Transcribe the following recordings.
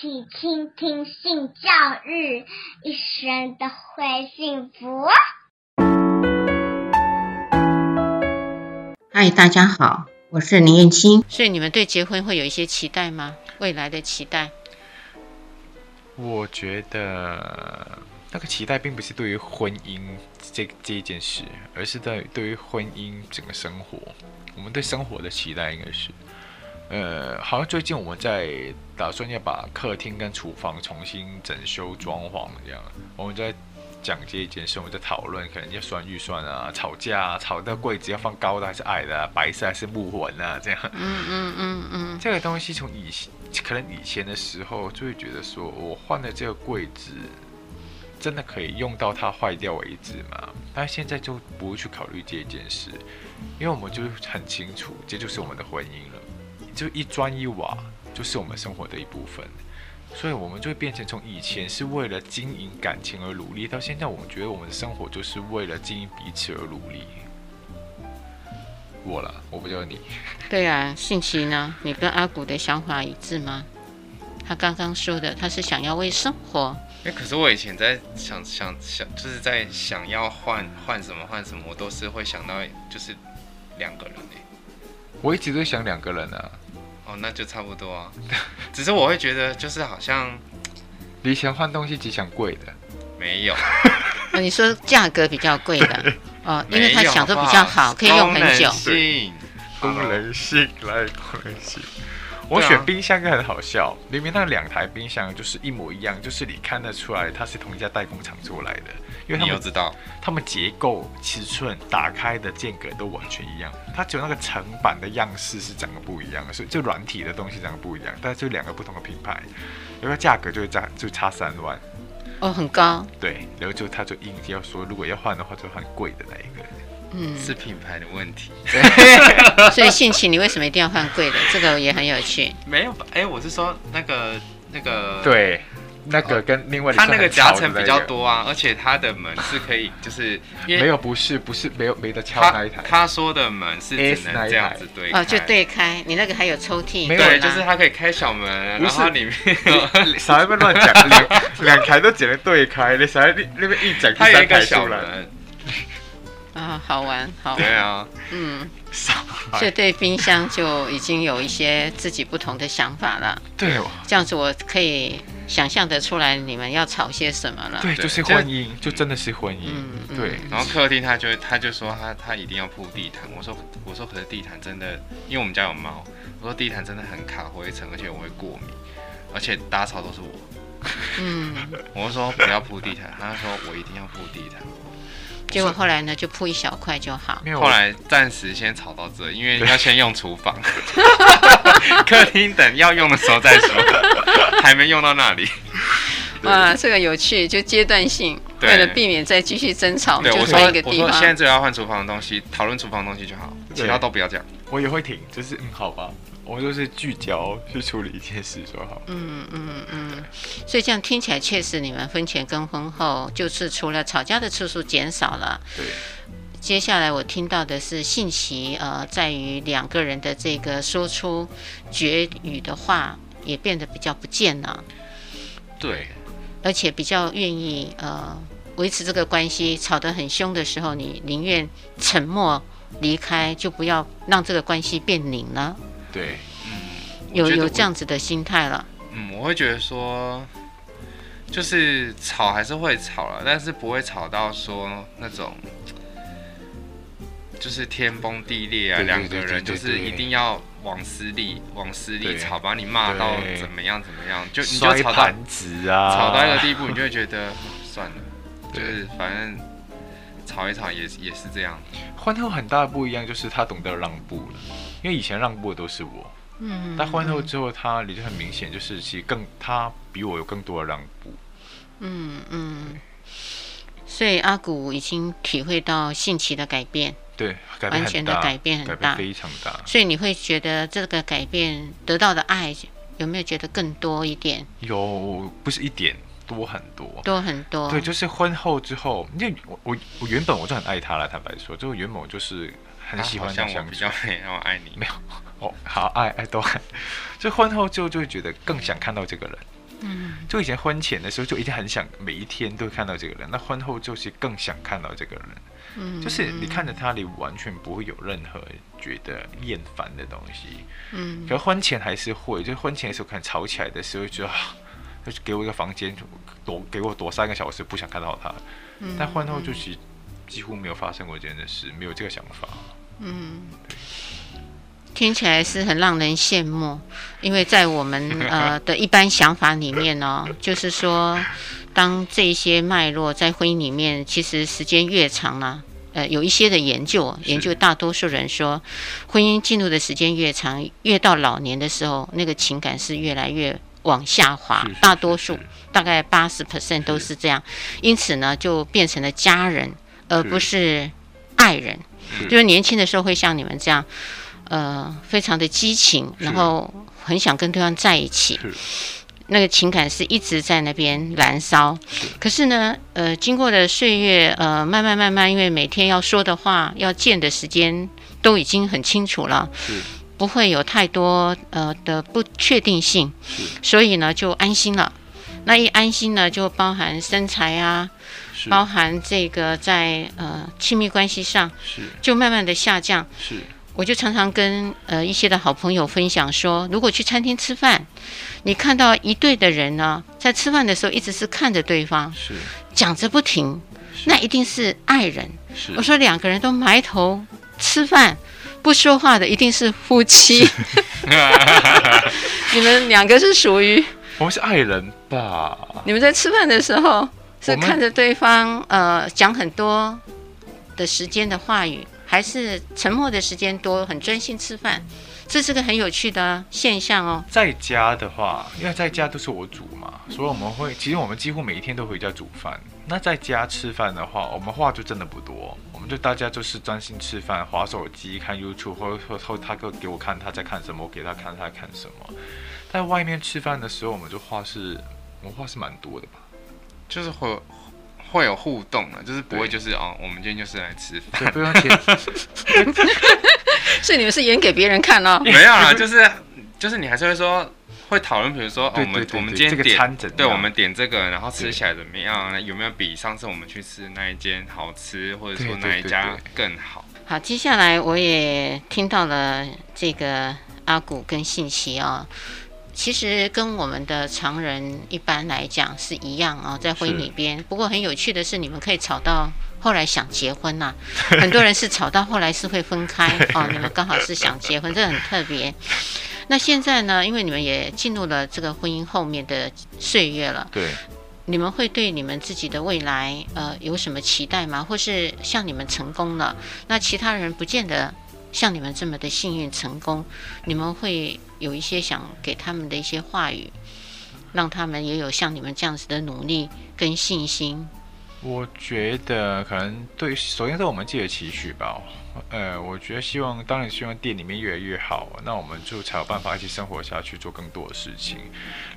起倾听性教育，一生都会幸福。嗨，大家好，我是林燕青。所以你们对结婚会有一些期待吗？未来的期待？我觉得那个期待并不是对于婚姻这这一件事，而是在对于婚姻整个生活，我们对生活的期待应该是。呃，好像最近我们在打算要把客厅跟厨房重新整修装潢这样，我们在讲这一件事，我们在讨论可能要算预算啊，吵架啊，吵到柜子要放高的还是矮的啊，白色还是木纹啊，这样。嗯嗯嗯嗯。这个东西从以前可能以前的时候就会觉得说，我换了这个柜子，真的可以用到它坏掉为止嘛？但现在就不会去考虑这件事，因为我们就很清楚，这就是我们的婚姻了。就一砖一瓦，就是我们生活的一部分，所以我们就会变成从以前是为了经营感情而努力，到现在我们觉得我们的生活就是为了经营彼此而努力。我了，我不知道你。对啊，信息呢？你跟阿古的想法一致吗？他刚刚说的，他是想要为生活。哎，可是我以前在想想想，就是在想要换换什么换什么，我都是会想到就是两个人哎。我一直都想两个人啊。哦，那就差不多啊。只是我会觉得，就是好像，离钱换东西，只想贵的。没有。你说价格比较贵的 哦，因为他想的比较好，可以用很久。性功能性，来功能性。我选冰箱就很好笑，明明那两台冰箱就是一模一样，就是你看得出来它是同一家代工厂做来的，因为他们你知道，他们结构、尺寸、打开的间隔都完全一样，它只有那个层板的样式是长得不一样的，所以就软体的东西长得不一样，但是就两个不同的品牌，因为价格就会差就差三万，哦，很高，对，然后就他就硬要说，如果要换的话，就很贵的那一个。嗯，是品牌的问题。所以性情，你为什么一定要换贵的？这个也很有趣。没有吧？哎，我是说那个那个。对，那个跟另外它那个夹层比较多啊，而且它的门是可以，就是没有不是不是没有没得敲那一台。他说的门是只能这样子对哦，就对开。你那个还有抽屉，没有，就是它可以开小门，然后里面少一个乱讲，两两台都只能对开，你少一那边一整它有一个小门。啊，好玩，好玩。对啊，嗯，所以对冰箱就已经有一些自己不同的想法了。对，这样子我可以想象得出来你们要吵些什么了。对，就是婚姻，就真的是婚姻。嗯，对。然后客厅他就他就说他他一定要铺地毯，我说我说可是地毯真的，因为我们家有猫，我说地毯真的很卡灰尘，而且我会过敏，而且打扫都是我。嗯，我说不要铺地毯，他说我一定要铺地毯。结果后来呢，就铺一小块就好。后来暂时先炒到这，因为 要先用厨房，客厅等要用的时候再说，还没用到那里。哇，这个有趣，就阶段性，为了避免再继续争吵，就换一个地方。我说现在只要换厨房的东西，讨论厨房的东西就好，其他都不要讲。我也会停，就是嗯，好吧。我就是聚焦去处理一件事就好。嗯嗯嗯，所以这样听起来确实，你们婚前跟婚后就是除了吵架的次数减少了。对。接下来我听到的是信息，呃，在于两个人的这个说出绝语的话也变得比较不见了。对。而且比较愿意呃维持这个关系，吵得很凶的时候，你宁愿沉默离开，就不要让这个关系变拧了。对，嗯，有有这样子的心态了。嗯，我会觉得说，就是吵还是会吵了，但是不会吵到说那种，就是天崩地裂啊，两个人就是一定要往死里往死里吵，把你骂到怎么样怎么样，就你就吵到子啊，吵到一个地步，你就会觉得算了，就是反正吵一吵也也是这样。欢后很大的不一样就是他懂得让步了。因为以前让步的都是我，嗯，但欢后之后，他你就很明显，就是其实更他比我有更多的让步，嗯嗯，所以阿古已经体会到性情的改变，对，完全的改变很大，非常大，所以你会觉得这个改变得到的爱有没有觉得更多一点？有，不是一点，多很多，多很多，对，就是婚后之后，因为我我我原本我就很爱他了，坦白说，就原本我就是。很喜欢像我比较美，然后爱你。没有 哦，好爱爱都爱。就婚后之后就会觉得更想看到这个人，嗯，就以前婚前的时候就一定很想每一天都看到这个人，那婚后就是更想看到这个人。嗯，就是你看着他，你完全不会有任何觉得厌烦的东西。嗯，可是婚前还是会，就婚前的时候可能吵起来的时候 就，就给我一个房间躲，给我躲三个小时，不想看到他。嗯，但换后就是几乎没有发生过这样的事，没有这个想法。嗯，听起来是很让人羡慕，因为在我们 呃的一般想法里面呢，就是说，当这些脉络在婚姻里面，其实时间越长啊，呃，有一些的研究，研究大多数人说，婚姻进入的时间越长，越到老年的时候，那个情感是越来越往下滑，大多数大概八十 percent 都是这样，因此呢，就变成了家人，而不是。爱人。就是年轻的时候会像你们这样，呃，非常的激情，然后很想跟对方在一起，那个情感是一直在那边燃烧。可是呢，呃，经过了岁月，呃，慢慢慢慢，因为每天要说的话、要见的时间都已经很清楚了，不会有太多呃的不确定性，所以呢就安心了。那一安心呢，就包含身材啊。包含这个在呃亲密关系上，是就慢慢的下降。是，我就常常跟呃一些的好朋友分享说，如果去餐厅吃饭，你看到一对的人呢，在吃饭的时候一直是看着对方，是讲着不停，那一定是爱人。是，我说两个人都埋头吃饭不说话的，一定是夫妻。你们两个是属于我们是爱人吧？你们在吃饭的时候。是看着对方，呃，讲很多的时间的话语，还是沉默的时间多，很专心吃饭，这是个很有趣的现象哦。在家的话，因为在家都是我煮嘛，所以我们会，其实我们几乎每一天都回家煮饭。那在家吃饭的话，我们话就真的不多，就大家就是专心吃饭，划手机、看 YouTube，或或或他哥给我看他在看什么，我给他看他在看什么。在外面吃饭的时候，我们就话是，我们话是蛮多的吧。就是会会有互动的，就是不会就是哦，我们今天就是来吃饭，不用 钱。所以你们是演给别人看哦？没有啊，就是就是你还是会说会讨论，比如说哦，我们我们今天点，对，我们点这个，然后吃起来怎么样？有没有比上次我们去吃那一间好吃，或者说哪一家更好？好，接下来我也听到了这个阿古跟信息啊。其实跟我们的常人一般来讲是一样啊，在婚姻里边。不过很有趣的是，你们可以吵到后来想结婚呐、啊。很多人是吵到后来是会分开哦。你们刚好是想结婚，这很特别。那现在呢？因为你们也进入了这个婚姻后面的岁月了，对，你们会对你们自己的未来呃有什么期待吗？或是像你们成功了，那其他人不见得。像你们这么的幸运成功，你们会有一些想给他们的一些话语，让他们也有像你们这样子的努力跟信心。我觉得可能对，首先是我们自己的期许吧。呃，我觉得希望，当然希望店里面越来越好，那我们就才有办法一起生活下去，做更多的事情。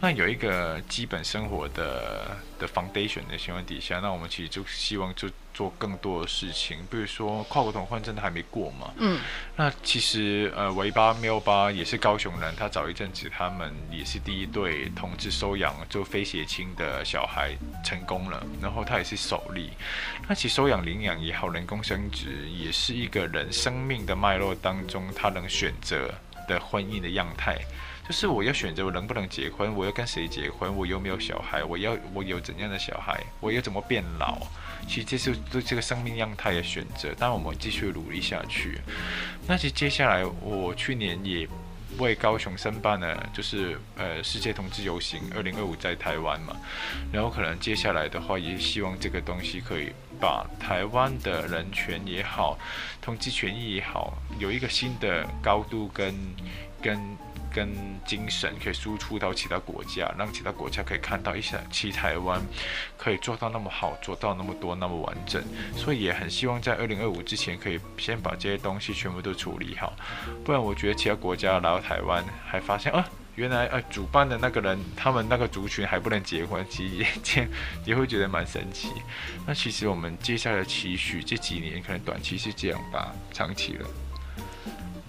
那有一个基本生活的的 foundation 的情况底下，那我们其实就希望就。做更多的事情，比如说跨国同婚真的还没过嘛？嗯，那其实呃，维巴、缪巴也是高雄人，他早一阵子他们也是第一对同志收养就非血亲的小孩成功了，然后他也是首例。那其实收养领养也好，人工生殖也是一个人生命的脉络当中他能选择的婚姻的样态，就是我要选择我能不能结婚，我要跟谁结婚，我有没有小孩，我要我有怎样的小孩，我要怎么变老。其实这是对这个生命样态的选择，但我们继续努力下去。那其实接下来，我去年也为高雄申办了，就是呃世界同志游行，二零二五在台湾嘛。然后可能接下来的话，也希望这个东西可以把台湾的人权也好，同志权益也好，有一个新的高度跟跟。跟精神可以输出到其他国家，让其他国家可以看到一下，其台湾可以做到那么好，做到那么多，那么完整。所以也很希望在二零二五之前，可以先把这些东西全部都处理好。不然，我觉得其他国家来到台湾，还发现啊，原来呃，主办的那个人，他们那个族群还不能结婚，其实也也会觉得蛮神奇。那其实我们接下来的期许，这几年可能短期是这样吧，长期了，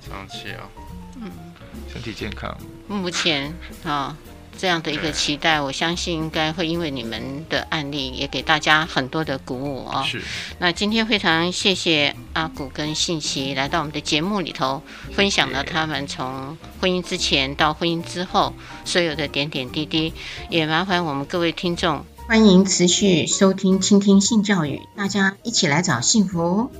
长期啊，嗯。身体健康。目前啊，这样的一个期待，我相信应该会因为你们的案例，也给大家很多的鼓舞哦。是。那今天非常谢谢阿古跟信琪来到我们的节目里头，分享了他们从婚姻之前到婚姻之后所有的点点滴滴，也麻烦我们各位听众，欢迎持续收听、倾听性教育，大家一起来找幸福。